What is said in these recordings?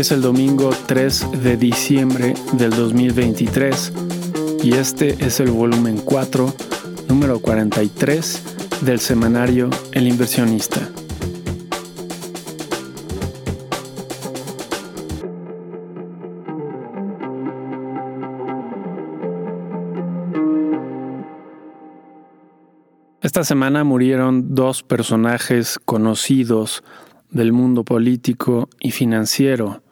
Es el domingo 3 de diciembre del 2023 y este es el volumen 4, número 43 del semanario El inversionista. Esta semana murieron dos personajes conocidos del mundo político y financiero,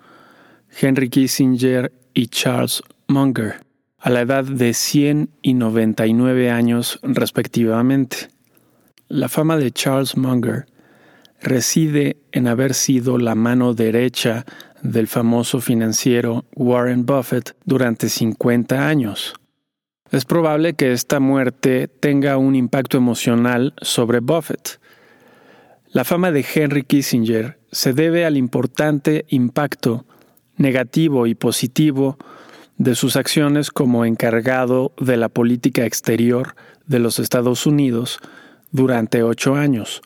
Henry Kissinger y Charles Munger, a la edad de 100 y 99 años respectivamente. La fama de Charles Munger reside en haber sido la mano derecha del famoso financiero Warren Buffett durante 50 años. Es probable que esta muerte tenga un impacto emocional sobre Buffett, la fama de Henry Kissinger se debe al importante impacto negativo y positivo de sus acciones como encargado de la política exterior de los Estados Unidos durante ocho años.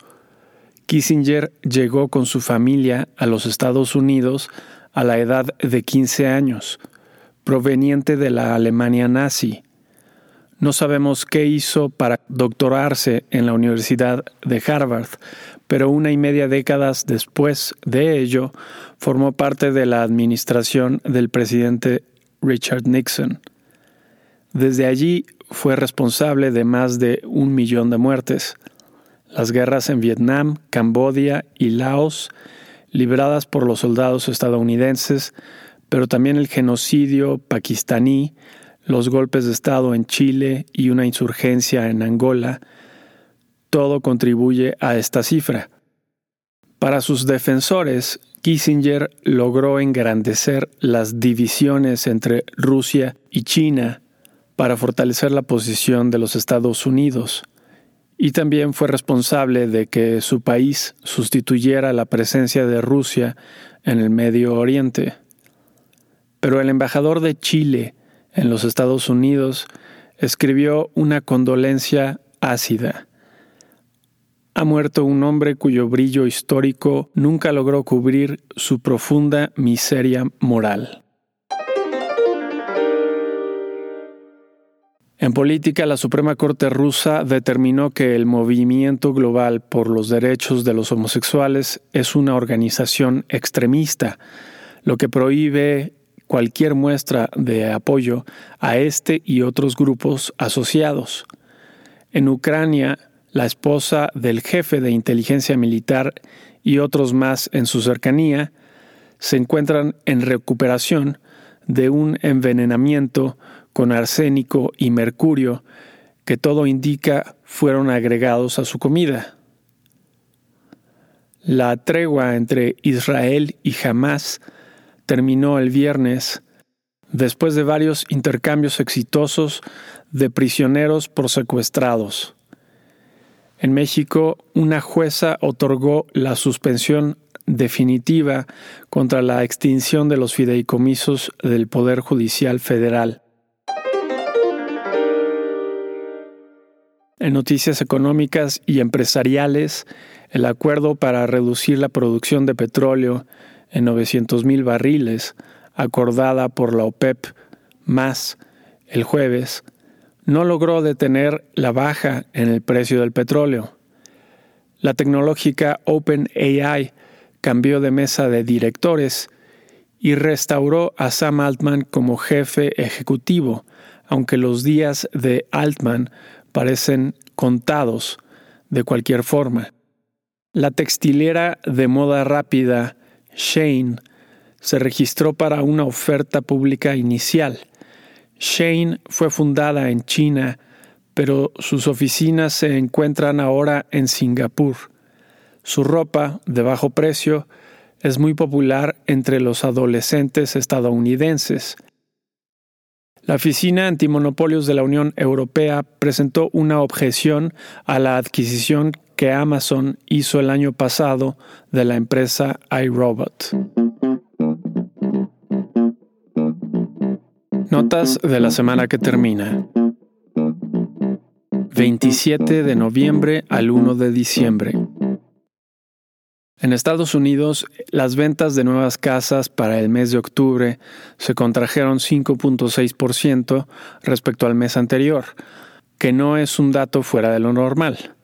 Kissinger llegó con su familia a los Estados Unidos a la edad de 15 años, proveniente de la Alemania nazi. No sabemos qué hizo para doctorarse en la Universidad de Harvard, pero una y media décadas después de ello formó parte de la administración del presidente Richard Nixon. Desde allí fue responsable de más de un millón de muertes. Las guerras en Vietnam, Camboya y Laos, libradas por los soldados estadounidenses, pero también el genocidio pakistaní, los golpes de Estado en Chile y una insurgencia en Angola, todo contribuye a esta cifra. Para sus defensores, Kissinger logró engrandecer las divisiones entre Rusia y China para fortalecer la posición de los Estados Unidos, y también fue responsable de que su país sustituyera la presencia de Rusia en el Medio Oriente. Pero el embajador de Chile en los Estados Unidos escribió una condolencia ácida ha muerto un hombre cuyo brillo histórico nunca logró cubrir su profunda miseria moral. En política, la Suprema Corte rusa determinó que el Movimiento Global por los Derechos de los Homosexuales es una organización extremista, lo que prohíbe cualquier muestra de apoyo a este y otros grupos asociados. En Ucrania, la esposa del jefe de inteligencia militar y otros más en su cercanía, se encuentran en recuperación de un envenenamiento con arsénico y mercurio que todo indica fueron agregados a su comida. La tregua entre Israel y Hamas terminó el viernes después de varios intercambios exitosos de prisioneros por secuestrados. En México, una jueza otorgó la suspensión definitiva contra la extinción de los fideicomisos del Poder Judicial Federal. En noticias económicas y empresariales, el acuerdo para reducir la producción de petróleo en 900 mil barriles, acordada por la OPEP más el jueves, no logró detener la baja en el precio del petróleo. La tecnológica OpenAI cambió de mesa de directores y restauró a Sam Altman como jefe ejecutivo, aunque los días de Altman parecen contados de cualquier forma. La textilera de moda rápida Shane se registró para una oferta pública inicial Shane fue fundada en China, pero sus oficinas se encuentran ahora en Singapur. Su ropa, de bajo precio, es muy popular entre los adolescentes estadounidenses. La Oficina Antimonopolios de la Unión Europea presentó una objeción a la adquisición que Amazon hizo el año pasado de la empresa iRobot. Notas de la semana que termina. 27 de noviembre al 1 de diciembre. En Estados Unidos, las ventas de nuevas casas para el mes de octubre se contrajeron 5.6% respecto al mes anterior, que no es un dato fuera de lo normal.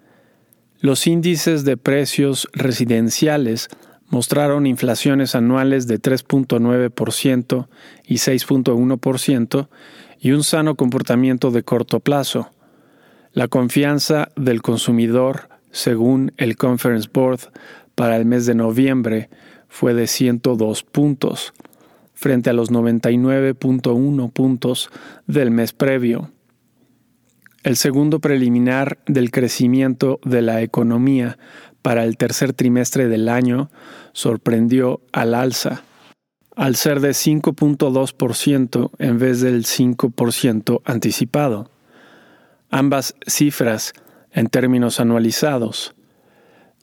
Los índices de precios residenciales mostraron inflaciones anuales de 3.9% y 6.1% y un sano comportamiento de corto plazo. La confianza del consumidor, según el Conference Board, para el mes de noviembre fue de 102 puntos, frente a los 99.1 puntos del mes previo. El segundo preliminar del crecimiento de la economía para el tercer trimestre del año sorprendió al alza, al ser de 5.2% en vez del 5% anticipado. Ambas cifras, en términos anualizados,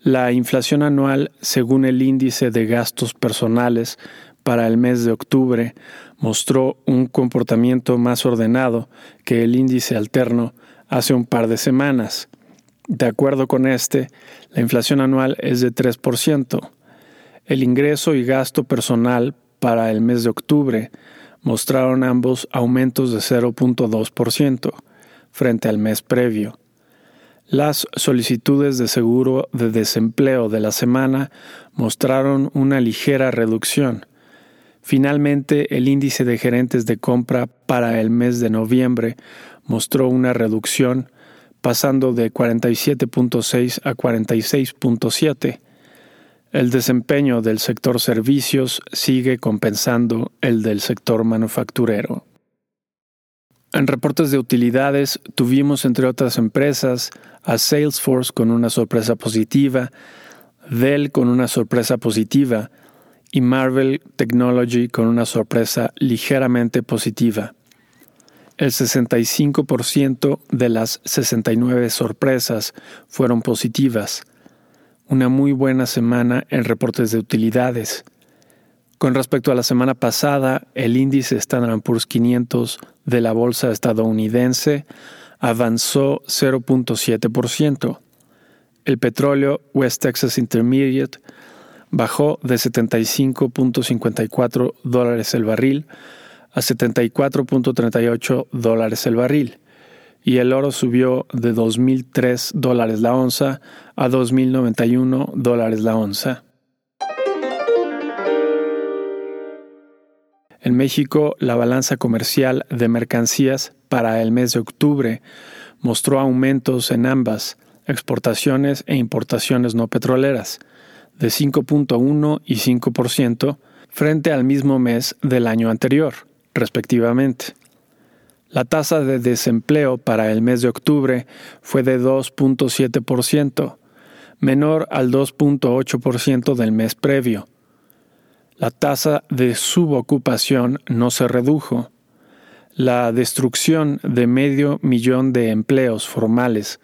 la inflación anual, según el índice de gastos personales para el mes de octubre, mostró un comportamiento más ordenado que el índice alterno hace un par de semanas. De acuerdo con este, la inflación anual es de 3%. El ingreso y gasto personal para el mes de octubre mostraron ambos aumentos de 0.2% frente al mes previo. Las solicitudes de seguro de desempleo de la semana mostraron una ligera reducción. Finalmente, el índice de gerentes de compra para el mes de noviembre mostró una reducción pasando de 47.6 a 46.7. El desempeño del sector servicios sigue compensando el del sector manufacturero. En reportes de utilidades tuvimos, entre otras empresas, a Salesforce con una sorpresa positiva, Dell con una sorpresa positiva y Marvel Technology con una sorpresa ligeramente positiva. El 65% de las 69 sorpresas fueron positivas. Una muy buena semana en reportes de utilidades. Con respecto a la semana pasada, el índice Standard Poor's 500 de la bolsa estadounidense avanzó 0.7%. El petróleo West Texas Intermediate bajó de 75.54 dólares el barril a 74.38 dólares el barril y el oro subió de 2.003 dólares la onza a 2.091 dólares la onza. En México, la balanza comercial de mercancías para el mes de octubre mostró aumentos en ambas, exportaciones e importaciones no petroleras, de 5.1 y 5% frente al mismo mes del año anterior, respectivamente. La tasa de desempleo para el mes de octubre fue de 2.7%, menor al 2.8% del mes previo la tasa de subocupación no se redujo. La destrucción de medio millón de empleos formales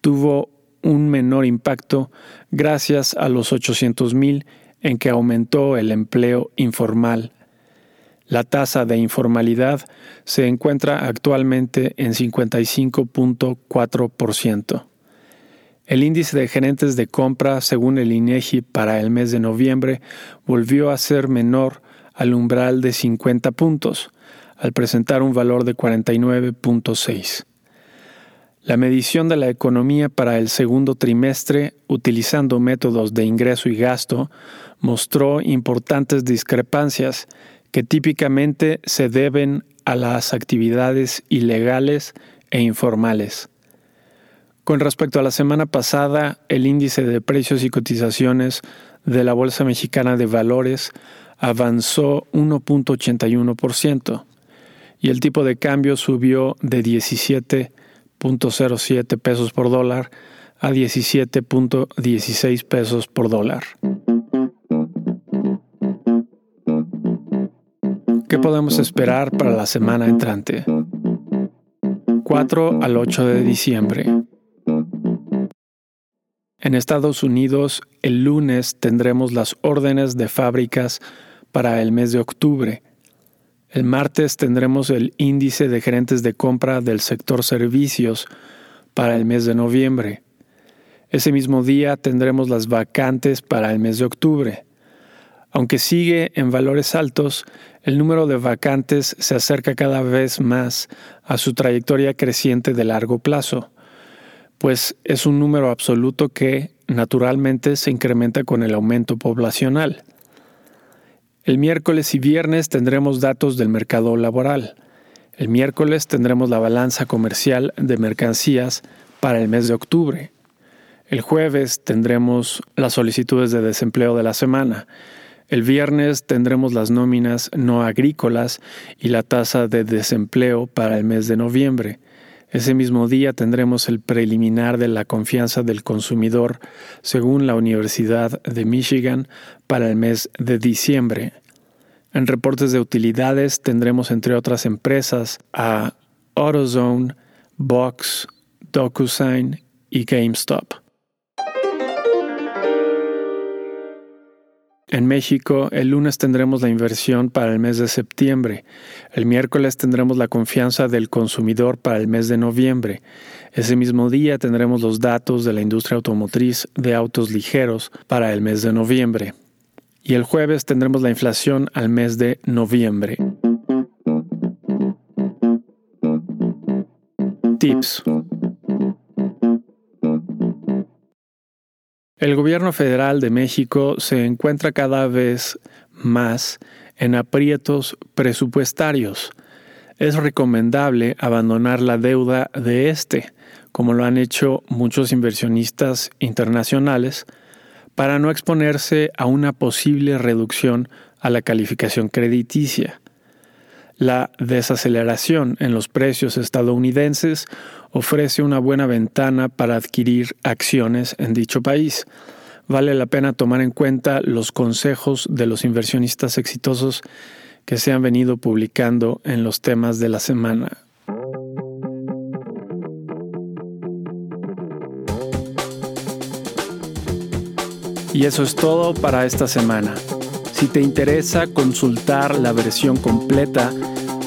tuvo un menor impacto gracias a los 800.000 en que aumentó el empleo informal. La tasa de informalidad se encuentra actualmente en 55.4%. El índice de gerentes de compra, según el INEGI para el mes de noviembre, volvió a ser menor al umbral de 50 puntos, al presentar un valor de 49.6. La medición de la economía para el segundo trimestre, utilizando métodos de ingreso y gasto, mostró importantes discrepancias que típicamente se deben a las actividades ilegales e informales. Con respecto a la semana pasada, el índice de precios y cotizaciones de la Bolsa Mexicana de Valores avanzó 1.81% y el tipo de cambio subió de 17.07 pesos por dólar a 17.16 pesos por dólar. ¿Qué podemos esperar para la semana entrante? 4 al 8 de diciembre. En Estados Unidos, el lunes tendremos las órdenes de fábricas para el mes de octubre. El martes tendremos el índice de gerentes de compra del sector servicios para el mes de noviembre. Ese mismo día tendremos las vacantes para el mes de octubre. Aunque sigue en valores altos, el número de vacantes se acerca cada vez más a su trayectoria creciente de largo plazo, pues es un número absoluto que, naturalmente, se incrementa con el aumento poblacional. El miércoles y viernes tendremos datos del mercado laboral. El miércoles tendremos la balanza comercial de mercancías para el mes de octubre. El jueves tendremos las solicitudes de desempleo de la semana. El viernes tendremos las nóminas no agrícolas y la tasa de desempleo para el mes de noviembre. Ese mismo día tendremos el preliminar de la confianza del consumidor según la Universidad de Michigan para el mes de diciembre. En reportes de utilidades tendremos entre otras empresas a AutoZone, Box, DocuSign y GameStop. En México, el lunes tendremos la inversión para el mes de septiembre. El miércoles tendremos la confianza del consumidor para el mes de noviembre. Ese mismo día tendremos los datos de la industria automotriz de autos ligeros para el mes de noviembre. Y el jueves tendremos la inflación al mes de noviembre. Tips. El gobierno federal de México se encuentra cada vez más en aprietos presupuestarios. Es recomendable abandonar la deuda de este, como lo han hecho muchos inversionistas internacionales, para no exponerse a una posible reducción a la calificación crediticia. La desaceleración en los precios estadounidenses ofrece una buena ventana para adquirir acciones en dicho país. Vale la pena tomar en cuenta los consejos de los inversionistas exitosos que se han venido publicando en los temas de la semana. Y eso es todo para esta semana. Si te interesa consultar la versión completa,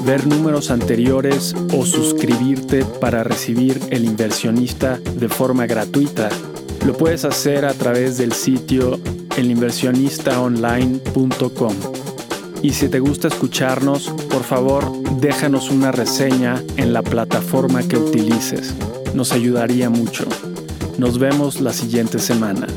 ver números anteriores o suscribirte para recibir el inversionista de forma gratuita, lo puedes hacer a través del sitio elinversionistaonline.com. Y si te gusta escucharnos, por favor, déjanos una reseña en la plataforma que utilices. Nos ayudaría mucho. Nos vemos la siguiente semana.